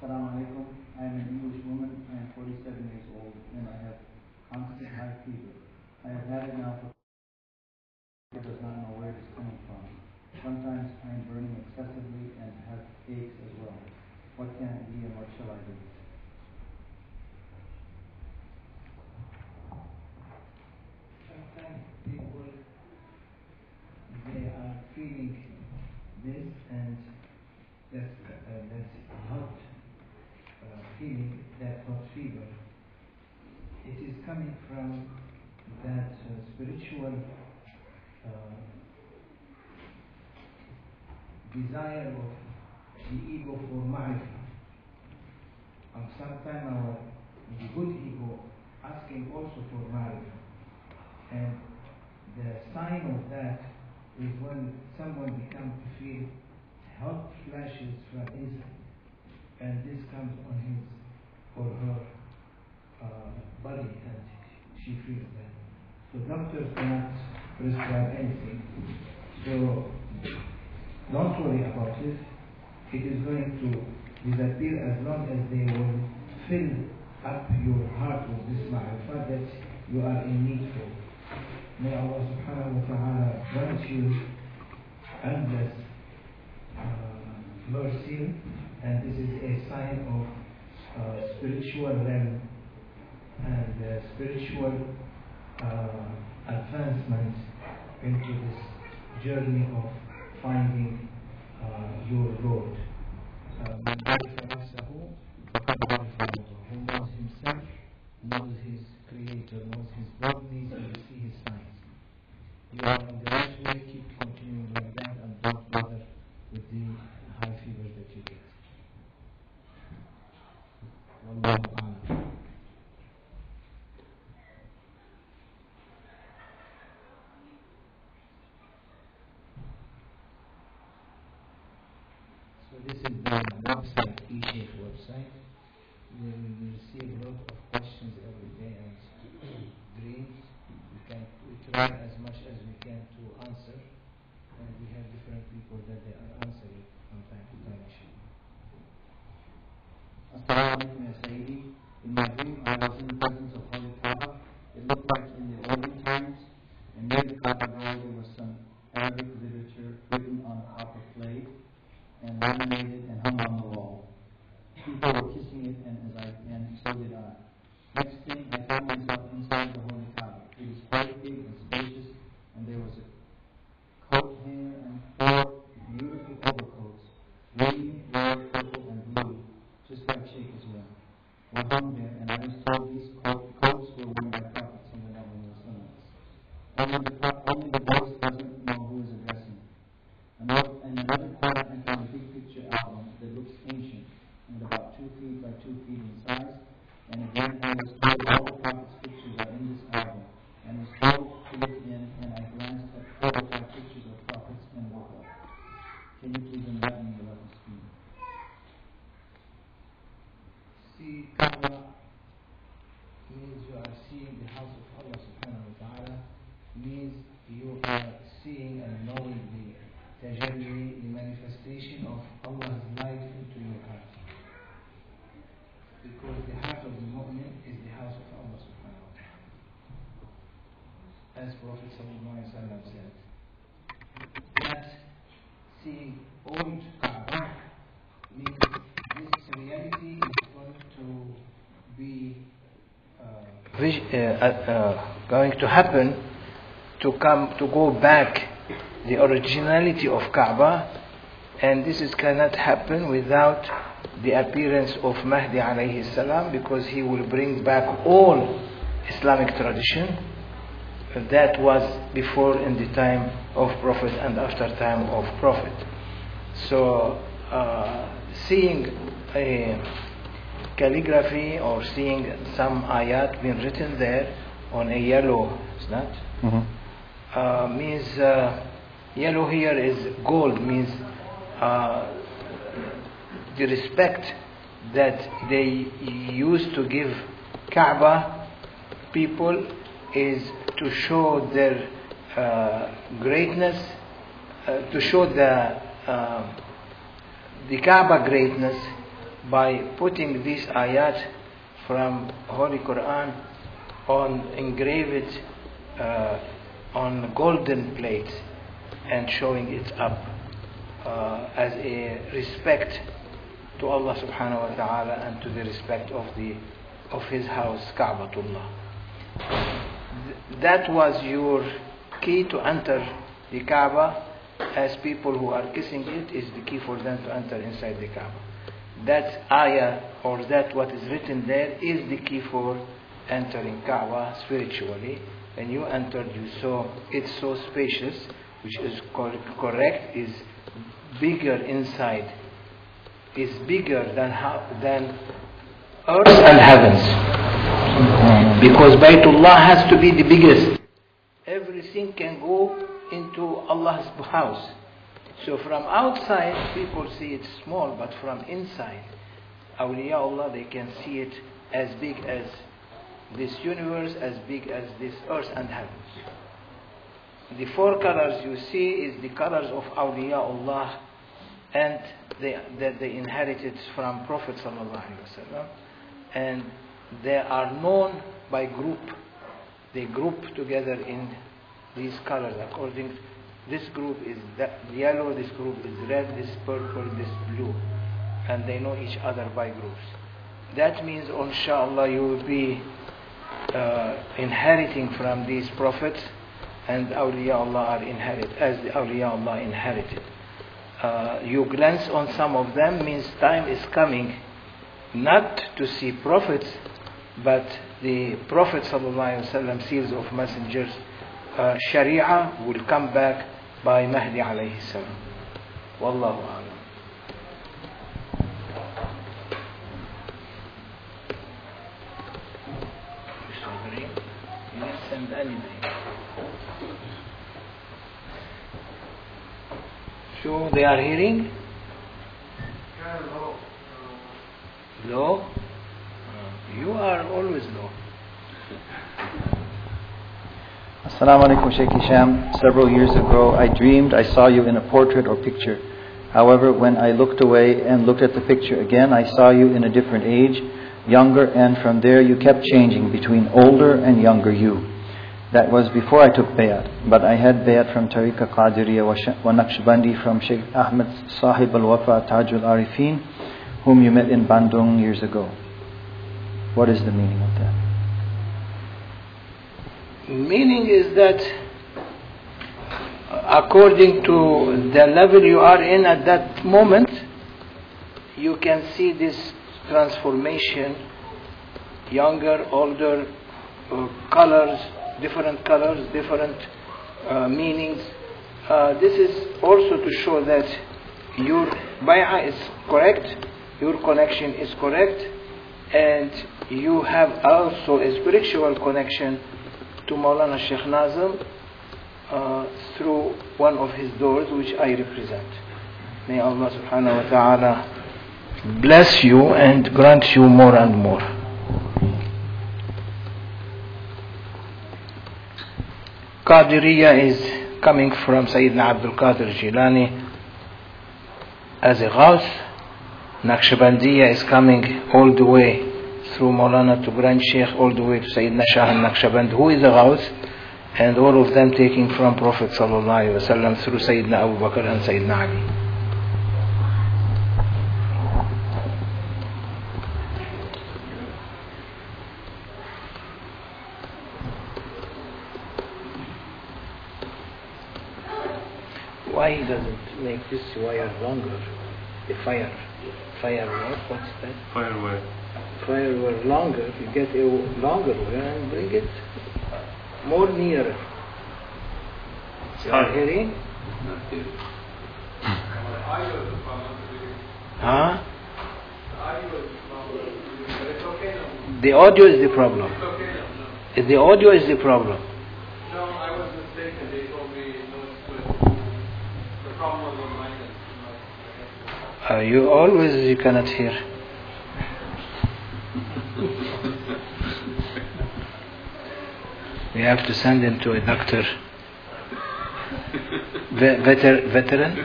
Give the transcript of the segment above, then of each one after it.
Assalamu alaikum. I am an English woman. I am 47 years old and I have constant high fever. I have had it now for does not know where it is coming from. Sometimes I am burning excessively and have aches as well. What can it be and what shall I do? Sometimes people they are feeling this and just fever. It is coming from that uh, spiritual uh, desire of the ego for marifa. And sometimes our good ego asking also for marifa. And the sign of that is when someone becomes to feel hot flashes from inside, and this comes on his or her uh, body, and she feels that. So doctors cannot prescribe anything. So don't worry about it. It is going to disappear as long as they will fill up your heart with this ma'rifah that you are in need for. May Allah subhanahu wa ta'ala grant you endless uh, mercy and this is a sign of spiritual realm and uh, spiritual uh, advancement into this journey of finding uh, your Lord. Uh, uh, uh, going to happen to come to go back the originality of Kaaba and this is cannot happen without the appearance of Mahdi alayhi salam because he will bring back all Islamic tradition that was before in the time of Prophet and after time of Prophet. So uh, seeing a calligraphy or seeing some ayat being written there on a yellow, is that? Uh, means uh, yellow here is gold, means uh, the respect that they used to give Kaaba people is to show their uh, greatness, uh, to show the uh, the Kaaba greatness by putting these ayat from Holy Quran on engraved uh, on golden plates and showing it up uh, as a respect to Allah subhanahu wa ta'ala and to the respect of the of his house Ka'batullah. Th- That was your key to enter the Kaaba as people who are kissing it is the key for them to enter inside the Kaaba. That ayah or that what is written there is the key for entering Kaaba spiritually. When you entered, you saw it's so spacious, which is cor- correct, is bigger inside, is bigger than how, than earth and heavens. Because Baytullah has to be the biggest. Everything can go into Allah's house. So from outside, people see it small, but from inside, awliyaullah, they can see it as big as this universe, as big as this earth and heavens. The four colors you see is the colors of awliyaullah and they, that they inherited from Prophet sallallahu and they are known by group. They group together in these colors according this group is yellow, this group is red, this purple, this blue. And they know each other by groups. That means, inshallah, you will be uh, inheriting from these prophets, and awliya Allah are inherit as the awliya Allah inherited. Uh, you glance on some of them means time is coming, not to see prophets, but the Prophet ﷺ seals of messengers uh, Sharia will come back by Mahdi alayhi salam. Wallahu a'lam. Mr. Green, you didn't send anything. So they are hearing? Low? Uh, You are always low. Assalamu alaikum, Sheikh Hisham. Several years ago, I dreamed I saw you in a portrait or picture. However, when I looked away and looked at the picture again, I saw you in a different age, younger, and from there you kept changing between older and younger you. That was before I took bayat, but I had bayat from Tariqa Qadiriya wa Naqshbandi from Sheikh Ahmed Sahib al Wafa Tajul Arifin, whom you met in Bandung years ago. What is the meaning of that? Meaning is that according to the level you are in at that moment, you can see this transformation younger, older, uh, colors, different colors, different uh, meanings. Uh, this is also to show that your bay'ah is correct, your connection is correct, and you have also a spiritual connection to Maulana Sheikh Nazim uh, through one of his doors which I represent. May Allah subhanahu wa ta'ala bless you and grant you more and more. Qadiriya is coming from Sayyidina Abdul Qadir Jilani as a Ghaus. Naqshbandiya is coming all the way through Maulana to Grand Sheikh, all the way to Sayyidina Shah al Naqshband, who is a Ghaus, and all of them taking from Prophet Sallallahu Alaihi Wasallam through Sayyidina Abu Bakr and Sayyidina Ali. Why he doesn't make this wire longer? The fire, fire wire, what's that? Fireway. Fire wire longer, you get a longer wire and bring it more nearer. You are hearing? Huh? The audio is the problem. The audio is the problem. No, I was mistaken. They told me no, it's good. The problem was on my end. Uh, you always you cannot hear. We have to send him to a doctor. Ve- veter- veteran?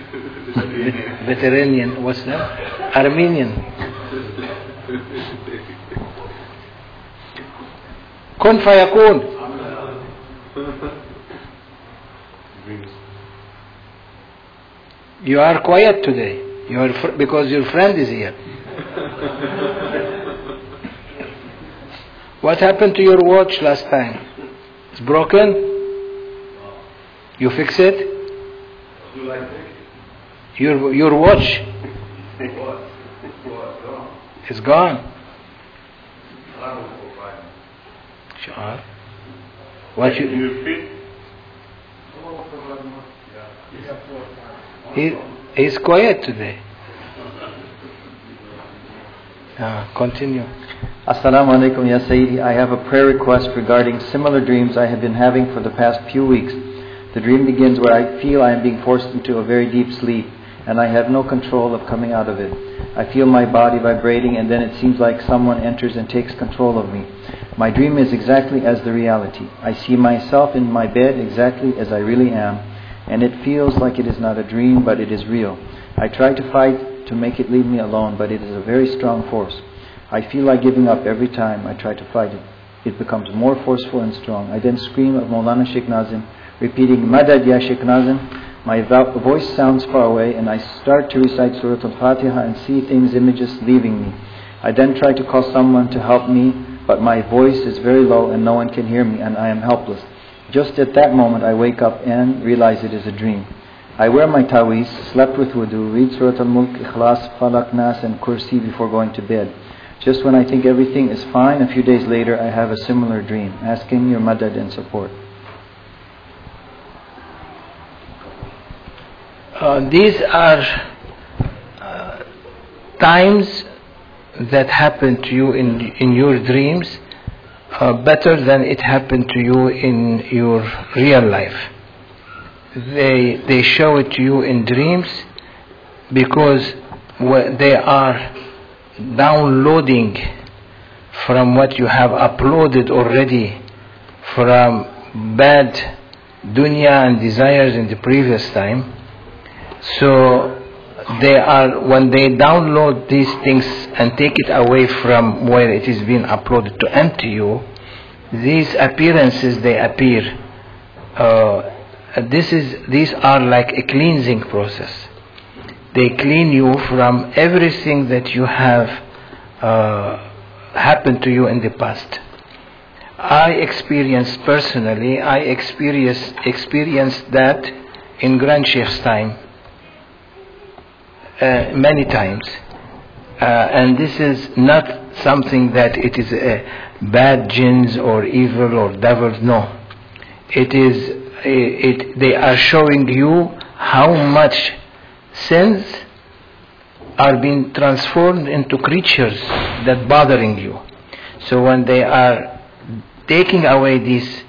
Vet- Veteranian, what's that? Armenian. كن فيكون You are quiet today. You are fr- because your friend is here. What happened to your watch last time? It's broken? You fix it? Your your watch is gone. Sure. What you? He he's quiet today. Ah, continue. Assalamu alaikum, Ya Sayyidi. I have a prayer request regarding similar dreams I have been having for the past few weeks. The dream begins where I feel I am being forced into a very deep sleep and I have no control of coming out of it. I feel my body vibrating and then it seems like someone enters and takes control of me. My dream is exactly as the reality. I see myself in my bed exactly as I really am and it feels like it is not a dream but it is real. I try to fight to make it leave me alone but it is a very strong force. I feel like giving up every time I try to fight it. It becomes more forceful and strong. I then scream of Maulana Sheikh Nazim, repeating, Madad Ya Sheikh Nazim. My voice sounds far away and I start to recite Surah Al-Fatiha and see things, images leaving me. I then try to call someone to help me, but my voice is very low and no one can hear me and I am helpless. Just at that moment I wake up and realize it is a dream. I wear my taweez, slept with wudu, read Surah Al-Mulk, Ikhlas, Falak, Nas and Kursi before going to bed. Just when I think everything is fine, a few days later I have a similar dream, asking your madad and support. Uh, these are uh, times that happen to you in in your dreams uh, better than it happened to you in your real life. They they show it to you in dreams because they are downloading from what you have uploaded already from bad dunya and desires in the previous time. So they are when they download these things and take it away from where it is being uploaded to empty you, these appearances they appear. Uh, this is these are like a cleansing process. They clean you from everything that you have uh, happened to you in the past. I experienced personally, I experienced experienced that in Grand Sheikh's time uh, many times. Uh, and this is not something that it is uh, bad jinns or evil or devils. No, it is. It, they are showing you how much sins are being transformed into creatures that bothering you. So when they are taking away these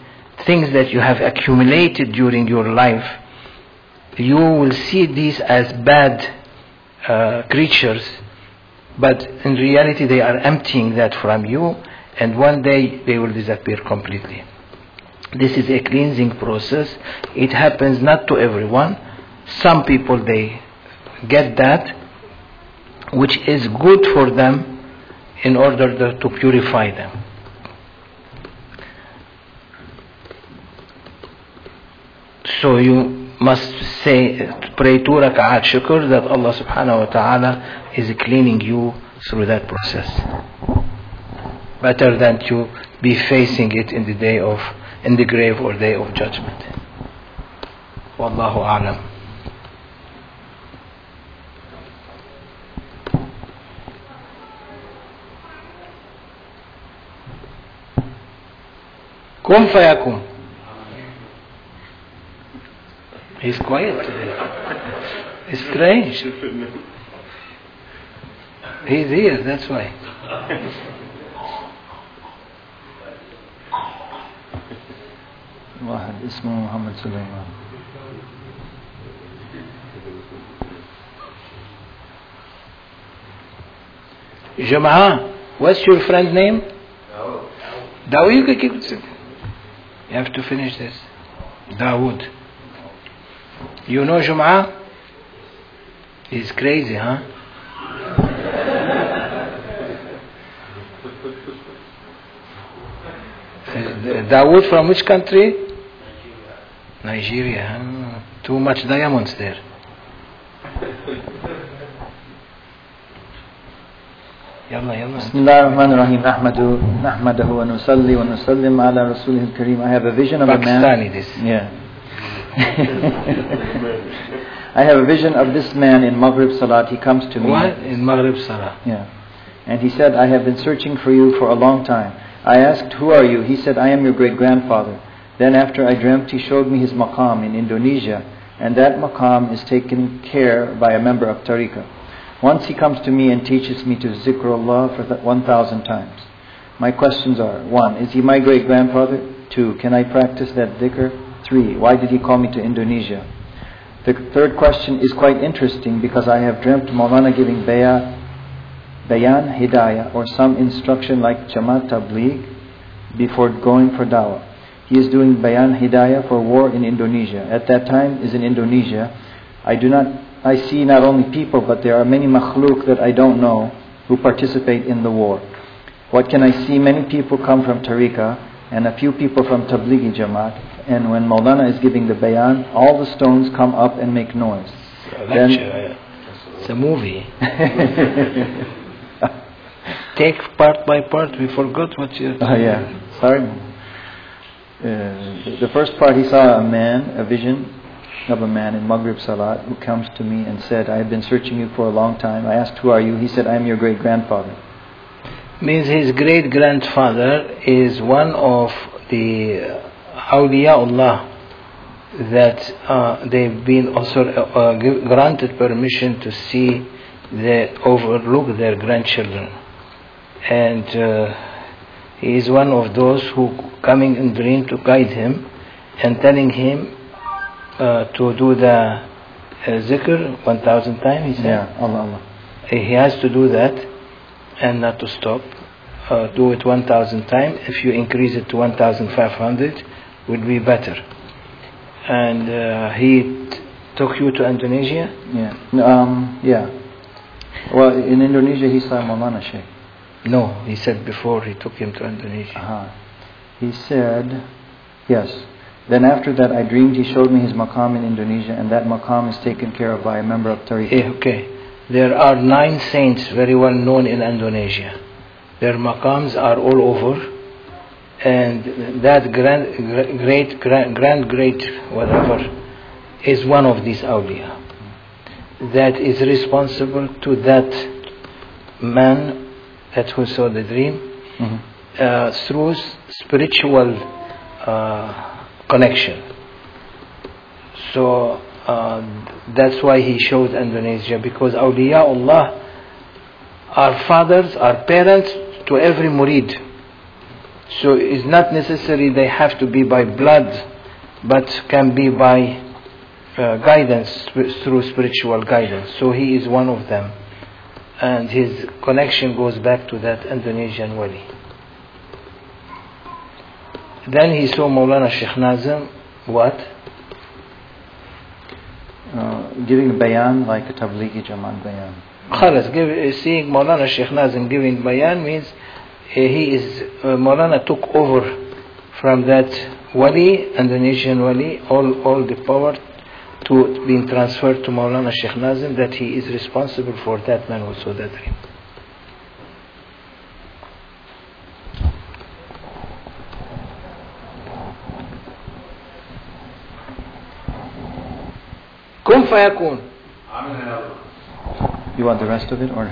things that you have accumulated during your life, you will see these as bad uh, creatures, but in reality they are emptying that from you, and one day they will disappear completely. This is a cleansing process. It happens not to everyone. Some people they get that, which is good for them in order to, to purify them. So you must say, pray two rak'at shukr that Allah subhanahu wa ta'ala is cleaning you through that process. Better than to be facing it in the day of, in the grave or day of judgment. Wallahu a'lam. Kun fayakun. He's quiet today. It's strange. He's here, that's why. واحد اسمه محمد سليمان Jama'a, what's your friend name? Dawood. You can keep it. You have to finish this. Dawood. You know Jum'ah? He's crazy, huh? Uh, Dawood from which country? Nigeria. huh? Too much diamonds there. يلا يلا بسم الله الرحمن الرحيم نحمده نحمده ونصلي ونسلم على رسوله الكريم I have a vision of a man Pakistani this. Yeah. I have a vision of this man in Maghrib Salat. He comes to me. What? In Maghrib Salah. Yeah. And he said, I have been searching for you for a long time. I asked, Who are you? He said, I am your great grandfather. then, after I dreamt, he showed me his maqam in Indonesia, and that maqam is taken care by a member of Tariqah. Once he comes to me and teaches me to zikrullah for 1,000 times. My questions are 1. Is he my great grandfather? 2. Can I practice that dhikr? 3. Why did he call me to Indonesia? The third question is quite interesting because I have dreamt Maulana giving bayat bayan hidayah or some instruction like Jamaat Tabligh before going for dawah. He is doing bayan hidayah for war in Indonesia. At that time is in Indonesia. I do not I see not only people but there are many makhluk that I don't know who participate in the war. What can I see? Many people come from Tariqa and a few people from Tablighi Jamaat and when Maulana is giving the bayan all the stones come up and make noise. A Then- lecture. It's a movie. Take part by part. We forgot what you. Oh yeah, sorry. Uh, the first part he saw a man, a vision of a man in Maghrib Salat who comes to me and said, I have been searching you for a long time. I asked, Who are you? He said, I am your great grandfather. Means his great grandfather is one of the awliyaullah that uh, they've been also uh, granted permission to see the overlook their grandchildren and uh, he is one of those who coming in dream to guide him and telling him uh, to do the uh, zikr 1000 times he said Yeah, Allah, Allah. he has to do that and not to stop. Uh, do it 1,000 times. If you increase it to 1,500, would be better. And uh, he t- took you to Indonesia. Yeah. Um, yeah. Well, in Indonesia he saw Maulana Sheikh. No, he said before he took him to Indonesia. Uh-huh. He said, yes. Then after that I dreamed he showed me his maqam in Indonesia and that maqam is taken care of by a member of Tariq. Eh, okay. There are nine saints very well known in Indonesia. Their maqams are all over. And that grand, great, grand, grand, great, whatever, is one of these awliya. That is responsible to that man that who saw the dream Mhm. uh, through s- spiritual uh, connection. So uh, that's why he showed Indonesia because awliyaullah are fathers, are parents to every murid. So it's not necessary they have to be by blood, but can be by uh, guidance sp- through spiritual guidance. So he is one of them, and his connection goes back to that Indonesian wali. Then he saw Maulana Sheikh Nazim, what? Uh, giving a bayan like a Tablighi Jamaat bayan. خلاص uh, seeing Maulana Sheikh Nazim giving bayan means uh, he is uh, Maulana took over from that wali Indonesian wali all all the power to being transferred to Maulana Sheikh Nazim that he is responsible for that man who saw that dream. كن فيكون You want the rest of it or?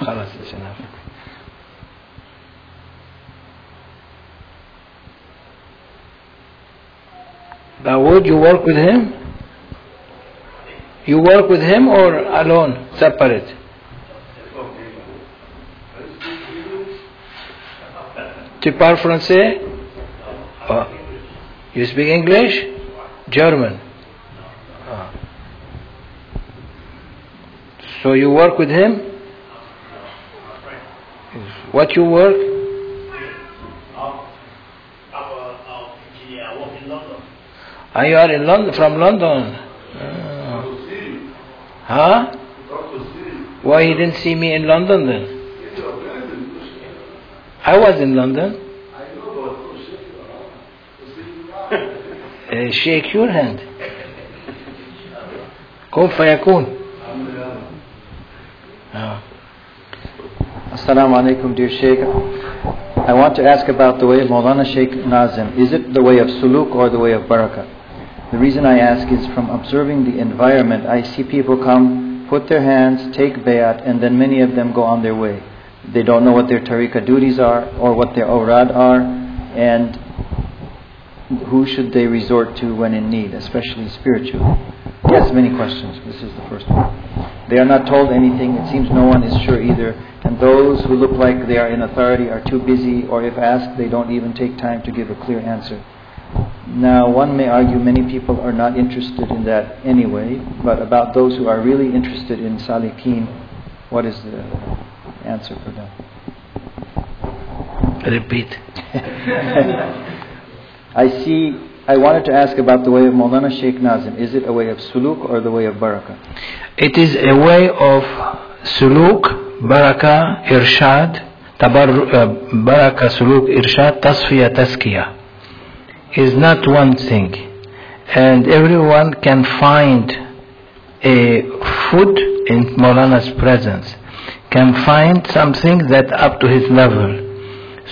خلاص it's enough. Dawood, you work with him? You work with him or alone, separate? Tu parles français? Oh. You speak English? German? Ah. So you work with him? What you work? Ah, you are in London, from London. Ah. Huh? Why he didn't see me in London then? I was in London. Uh, shake your hand. كن فيكون Uh, Assalamu alaikum, dear Sheikh. I want to ask about the way of Maulana Sheikh Nazim. Is it the way of suluk or the way of barakah? The reason I ask is from observing the environment, I see people come, put their hands, take bayat, and then many of them go on their way. They don't know what their tariqah duties are or what their awrad are, and who should they resort to when in need, especially spiritually. Yes, many questions. This is the first one. They are not told anything. It seems no one is sure either. And those who look like they are in authority are too busy, or if asked, they don't even take time to give a clear answer. Now, one may argue many people are not interested in that anyway, but about those who are really interested in salikin, what is the answer for them? repeat. I see, I wanted to ask about the way of Maulana Sheikh Nazim. Is it a way of suluk or the way of barakah? It is a way of suluk, baraka, irshad, tabar, uh, baraka, suluk, irshad, tasfiya, taskiya. Is not one thing. And everyone can find a food in Maulana's presence, can find something that up to his level.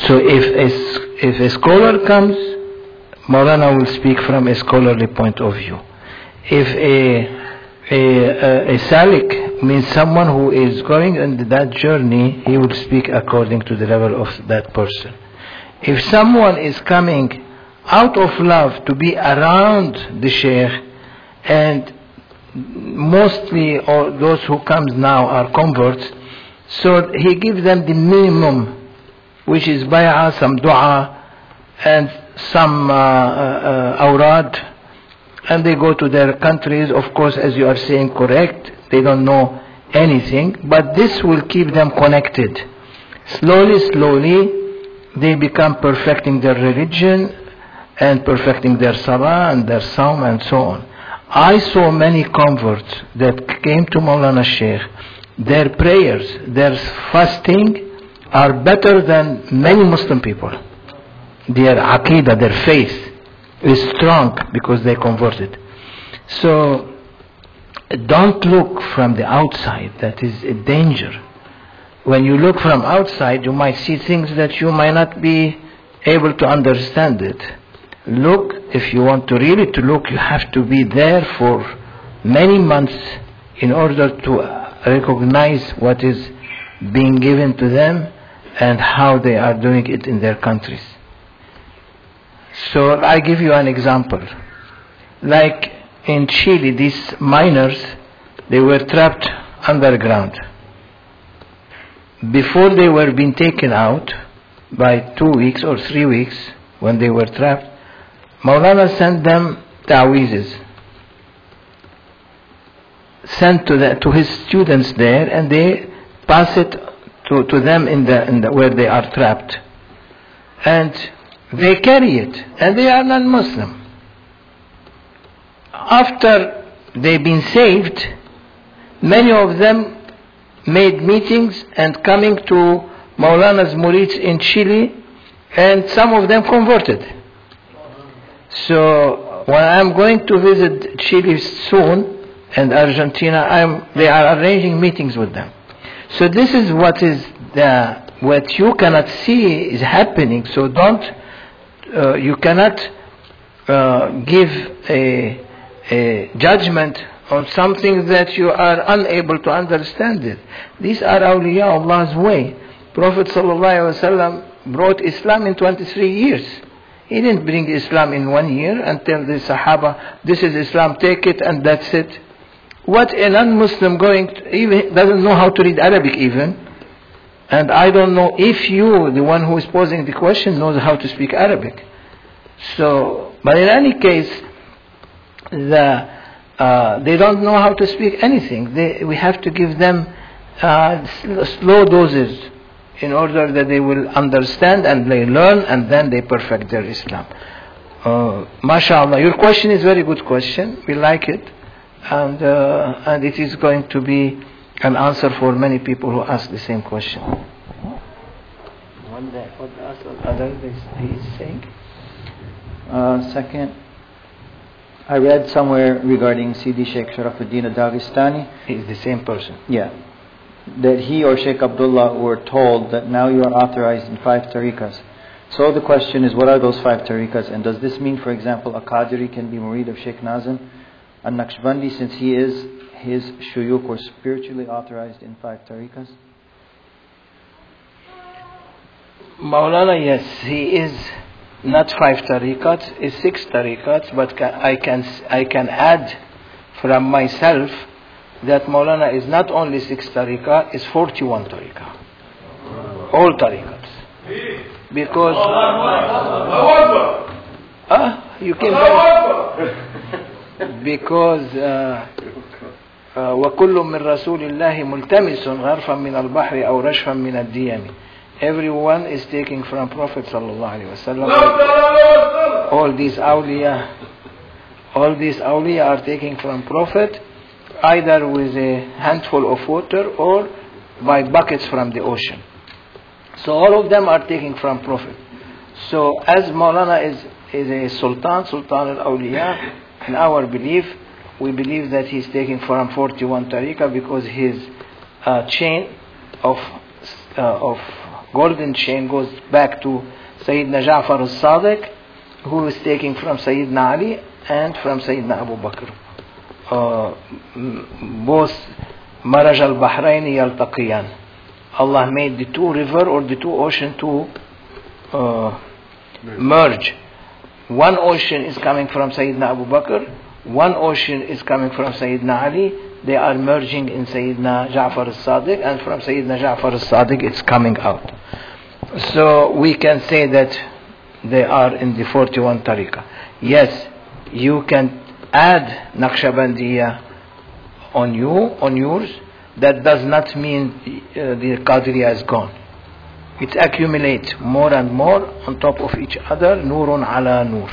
So if a, if a scholar comes, Maulana will speak from a scholarly point of view. If a, a, a, a salik means someone who is going on that journey, he will speak according to the level of that person. If someone is coming out of love to be around the sheikh and mostly all those who comes now are converts, so he gives them the minimum which is bay'ah, some dua, and some uh, uh, awrad, and they go to their countries. Of course, as you are saying, correct, they don't know anything, but this will keep them connected. Slowly, slowly, they become perfecting their religion and perfecting their salah and their sawm and so on. I saw many converts that came to Maulana Sheikh. Their prayers, their fasting are better than many Muslim people. Their aqidah, their faith is strong because they converted. So don't look from the outside. That is a danger. When you look from outside, you might see things that you might not be able to understand it. Look, if you want to really to look, you have to be there for many months in order to uh, recognize what is being given to them and how they are doing it in their countries. So I give you an example. Like in Chile, these miners, they were trapped underground. Before they were being taken out, by two weeks or three weeks, when they were trapped, Maulana sent them ta'weezes. Sent to, the, to his students there, and they pass it to, to them in the, in the, where they are trapped. And they carry it, and they are non-Muslim. After they've been saved, many of them made meetings and coming to Maulana's murids in Chile, and some of them converted. So when I'm going to visit Chile soon and Argentina, I'm, they are arranging meetings with them. So this is what is the what you cannot see is happening. So don't uh, you cannot uh, give a, a judgment on something that you are unable to understand it. These are awliya Allah's way. Prophet ﷺ brought Islam in 23 years. He didn't bring Islam in one year and tell the Sahaba, this is Islam, take it and that's it. What a non-Muslim going to, even doesn't know how to read Arabic even, and I don't know if you, the one who is posing the question, knows how to speak Arabic. So, but in any case, the, uh, they don't know how to speak anything. They, we have to give them uh, sl- slow doses in order that they will understand and they learn and then they perfect their Islam. Uh, MashaAllah, your question is very good question. We like it. And, uh, and it is going to be an answer for many people who ask the same question. One day, what the other he is saying? Uh, second, I read somewhere regarding Sidi Sheikh Sharafuddin Dagestani. He is the same person. Yeah. That he or Sheikh Abdullah were told that now you are authorized in five tariqas. So the question is, what are those five tariqas? And does this mean, for example, a Qadiri can be murid of Sheikh Nazim? A Naqshbandi, since he is his shuyukh were spiritually authorized in five tariqas? Maulana, yes, he is not five tariqats, is six tariqats, but I can I can add from myself that Maulana is not only six tariqa, is 41 tariqa. All tariqats. Because ah, you can because uh, uh, وكل من رسول الله ملتمس غرفا من البحر أو رشفا من الديم everyone is taking from Prophet sallallahu alaihi wasallam all these awliya all these awliya are taking from Prophet either with a handful of water or by buckets from the ocean. So all of them are taking from Prophet. So as Maulana is, is a sultan sultan al-awliya in our belief we believe that he's taking from 41 tariqah because his uh, chain of uh, of golden chain goes back to Sayyidina Ja'far al-Sadiq who is taking from Sayyidina Ali and from Sayyidina Abu Bakr uh, both Maraj al-Bahrain yaltaqiyan Allah made the two river or the two ocean to uh, merge. one ocean is coming from Sayyidina Abu Bakr one ocean is coming from Sayyidina Ali. They are merging in Sayyidina Ja'far al-Sadiq and from Sayyidina Ja'far al-Sadiq it's coming out. So we can say that they are in the 41 tariqah. Yes you can add Naqshbandiya on you on yours that does not mean uh, the Qadriya is gone it accumulates more and more on top of each other nurun ala nur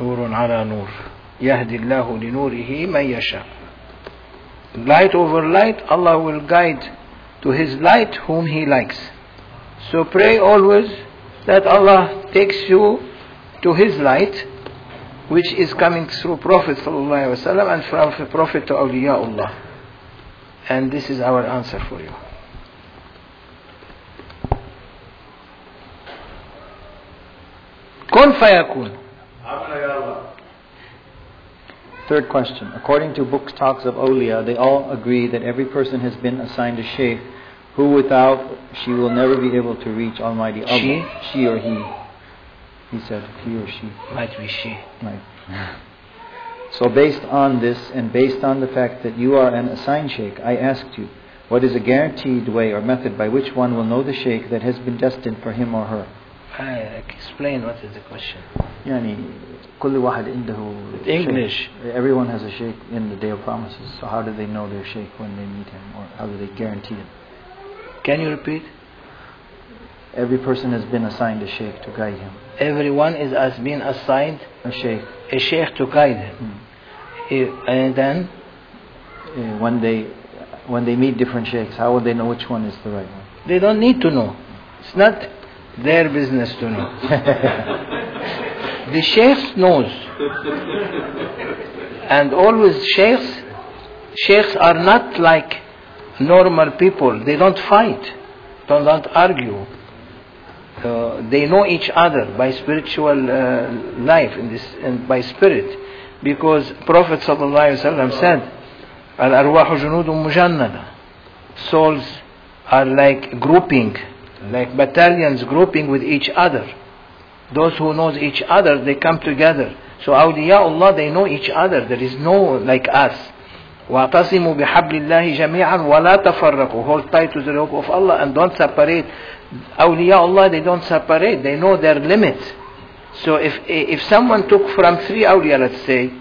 نور على نور يهدي الله لنوره من يشاء light over light Allah will guide to his light whom he likes so pray always that Allah takes you to his light which is coming through Prophet ﷺ and from Prophet to Awliyaullah. And this is our answer for you. Kun fayakun. Third question. According to books talks of Awliya, they all agree that every person has been assigned a shaykh who without she will never be able to reach Almighty Allah. She, she or he. He said he or she. might be she Right. So based on this and based on the fact that you are an assigned sheikh, I asked you, what is a guaranteed way or method by which one will know the sheikh that has been destined for him or her? I explain what is the question يعني كل واحد عنده English. sheikh. Everyone has a sheikh in the day of promises. So how do they know their sheikh when they meet him, or how do they guarantee it? can you repeat Every person has been assigned a sheikh to guide him. everyone is as being assigned A sheikh. a sheikh to guide him. Eh, And then, Uh, when they when they meet different sheikhs, how will they know which one is the right one? they don't need to know. It's not their business to know. the sheikh knows. And always sheikhs, sheikhs are not like normal people. They don't fight. They don't argue Uh, they know each other by spiritual uh, life in this, and by spirit. Because Prophet ﷺ said, Al-arwahu junudun mujannada. Souls are like grouping, like battalions grouping with each other. Those who knows each other, they come together. So awliyaullah, they know each other. There is no like us. وَاعْتَصِمُوا بِحَبْلِ اللَّهِ جَمِيعًا وَلَا تَفَرَّقُوا Hold tight to the rope of Allah and don't separate. Awliyaullah, they don't separate. They know their limits. So if if someone took from three awliya, let's say,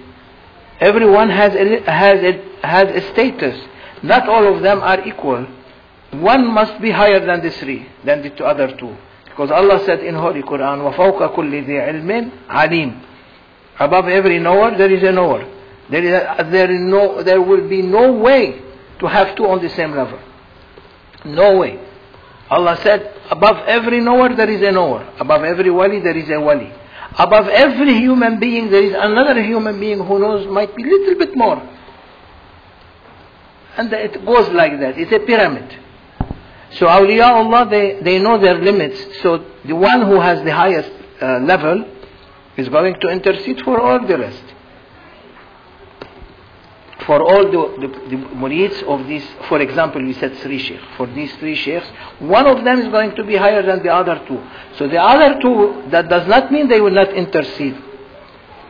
everyone has a, has a, has a status. Not all of them are equal. One must be higher than the three, than the two other two. Because Allah said in Holy Quran, وَفَوْقَ كُلِّ ذِي عِلْمٍ عَلِيمٍ Above every knower, there is a knower. There, is a, there, is no, there will be no way to have two on the same level. No way. Allah said, above every knower, there is a knower. Above every wali, there is a wali. Above every human being, there is another human being who knows, might be a little bit more. And it goes like that. It's a pyramid. So awliyaullah, they, they know their limits. So the one who has the highest uh, level is going to intercede for all the rest. For all the, the, the of these, for example, we said three sheikhs. For these three sheikhs, one of them is going to be higher than the other two. So the other two, that does not mean they will not intercede.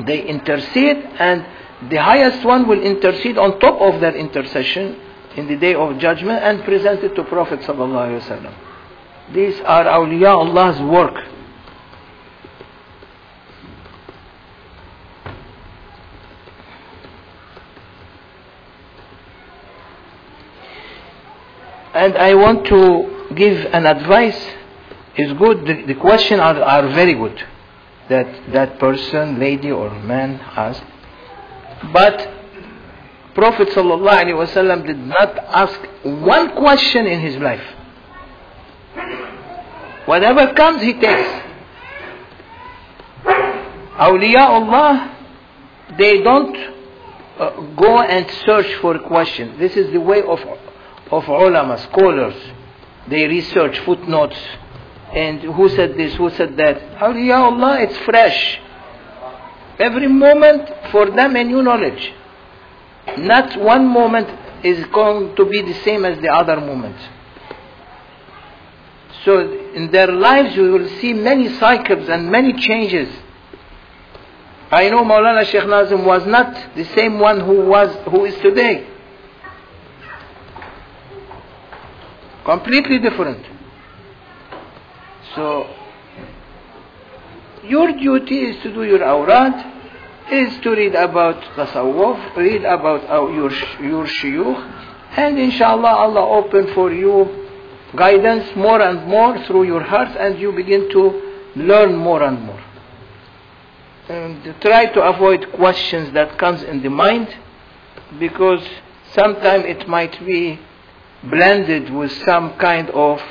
They intercede and the highest one will intercede on top of their intercession in the day of judgment and present it to Prophet sallallahu alaihi wasallam. These are awliya Allah's work. And I want to give an advice. Is good. The, the question are, are very good that that person, lady or man asked. But Prophet ﷺ did not ask one question in his life. Whatever comes, he takes. Awliyaullah, they don't uh, go and search for questions. This is the way of, of ulama, scholars. They research footnotes and who said this, who said that. Awliyaullah, it's fresh. Every moment for them a new knowledge. Not one moment is going to be the same as the other moment. So in their lives you will see many cycles and many changes. I know Maulana Sheikh Nazim was not the same one who was who is today. Completely different. So your duty is to do your awrad, is to read about tasawwuf, read about your, your shuyukh, and inshallah Allah open for you guidance more and more through your heart and you begin to learn more and more. And try to avoid questions that comes in the mind because sometimes it might be blended with some kind of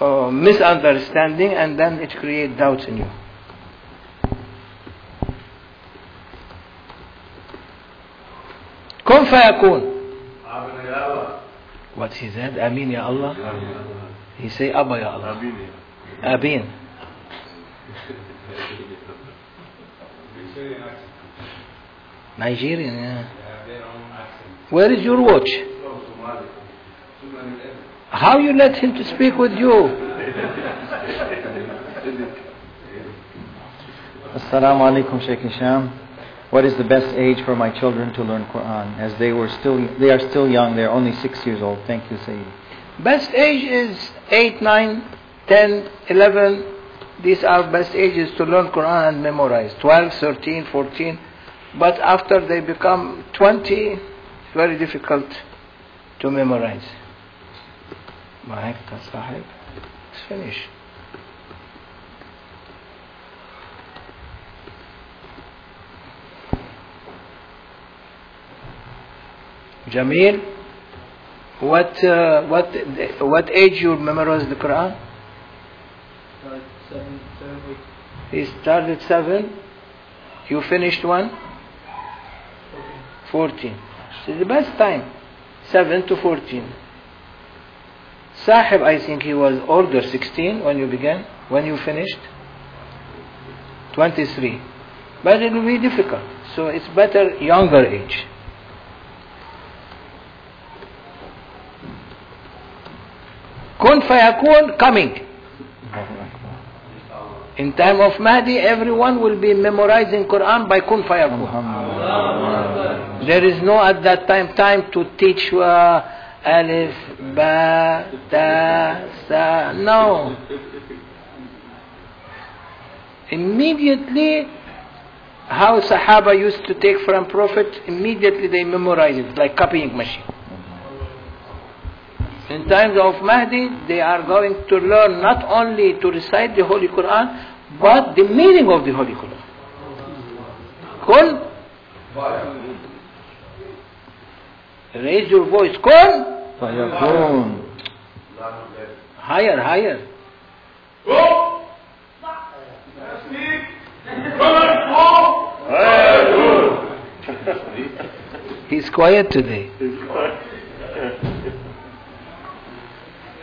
uh, misunderstanding and then it creates doubts in you. كن فيكون What he said, Amin Ya Allah. He say Abba Ya Allah. Abin. Nigerian, yeah. Where is your watch? How you let him to speak with you? Assalamu alaikum Sheikh Hisham. What is the best age for my children to learn Quran? As they were still, they are still young. They are only six years old. Thank you, Sayyid. Best age is 8, 9, 10, 11. These are best ages to learn Quran and memorize. 12, 13, 14. But after they become 20, it's very difficult to memorize. Maekta Sahib. It's finished. Jamil, what uh, what what age you memorized the Quran? Uh, seven, he started seven. You finished one. Fourteen. It's the best time, seven to fourteen. Sahib, I think he was older, 16 when you began, when you finished. 23. But it will be difficult. So it's better younger age. Kun fayakun coming. In time of Mahdi, everyone will be memorizing Quran by kun fayakun. There is no at that time time to teach uh, alif, ba, ta, sa. No. Immediately, how Sahaba used to take from Prophet, immediately they memorize it like copying machine. In times of Mahdi, they are going to learn not only to recite the Holy Quran, but the meaning of the Holy Quran. Kun Raise your voice. Kun! Fayakun. Higher, higher. He's quiet today.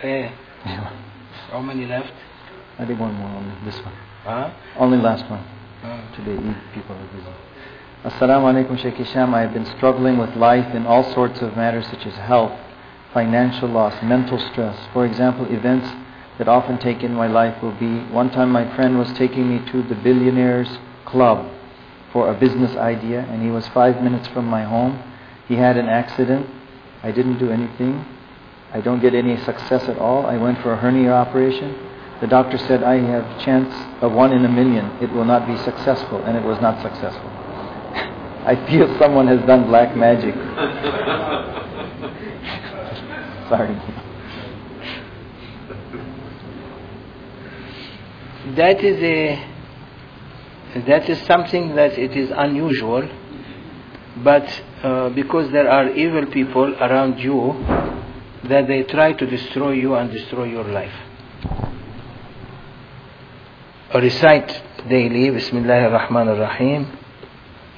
Hey. Eh. How many left? I did one more, only this one. Huh? Only last one. Uh. Today, people are busy. Assalamu alaikum, Shaykh Hisham. I have been struggling with life in all sorts of matters such as health, financial loss, mental stress. For example, events that often take in my life will be one time my friend was taking me to the Billionaires Club for a business idea, and he was five minutes from my home. He had an accident. I didn't do anything. I don't get any success at all. I went for a hernia operation. The doctor said I have chance of one in a million. It will not be successful, and it was not successful. I feel someone has done black magic. Sorry. That is a that is something that it is unusual, but uh, because there are evil people around you, that they try to destroy you and destroy your life. Recite daily Bismillah ar-Rahman ar-Rahim.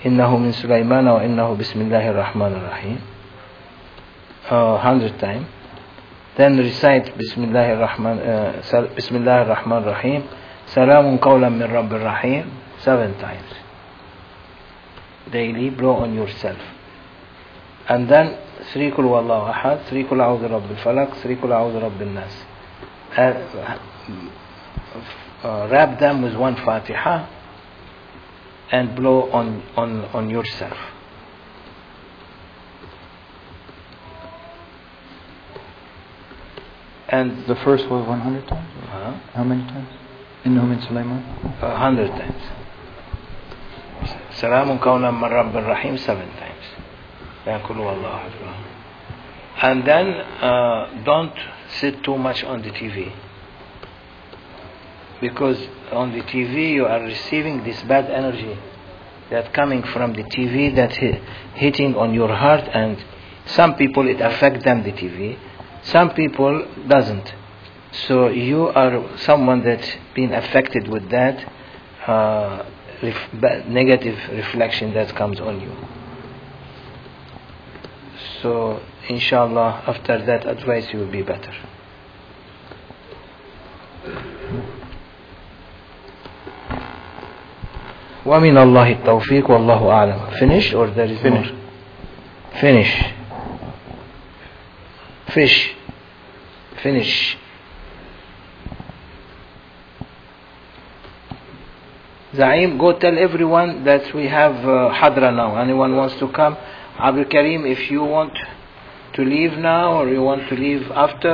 إنه من سليمان وإنه بسم الله الرحمن الرحيم. Uh, hundred times. Then recite بسم الله الرحمن uh, بسم الله الرحمن الرحيم. سلام قولا من رب الرحيم. Seven times. Daily blow on yourself. And then three قل هو الله أحد three قل أعوذ برب الفلق three قل أعوذ برب الناس uh, uh, wrap them with one Fatiha. and blow on, on, on yourself and The first was 100 times? uh, How many times? إنه من سليمان? a hundred times. سلام قولا من رب الرحيم seven times. Then قل هو الله أحد. And then uh, don't sit too much on the TV. Because on the TV you are receiving this bad energy that coming from the TV that hitting on your heart and some people it affect them the TV some people doesn't. So you are someone that's been affected with that uh, ref- negative reflection that comes on you. So inshallah after that advice you will be better ومن الله التوفيق والله أعلم finish or there is Finish. more finish fish finish Zaim, go tell everyone that we have uh, Hadra now. Anyone wants to come? Abdul Karim, if you want to leave now or you want to leave after,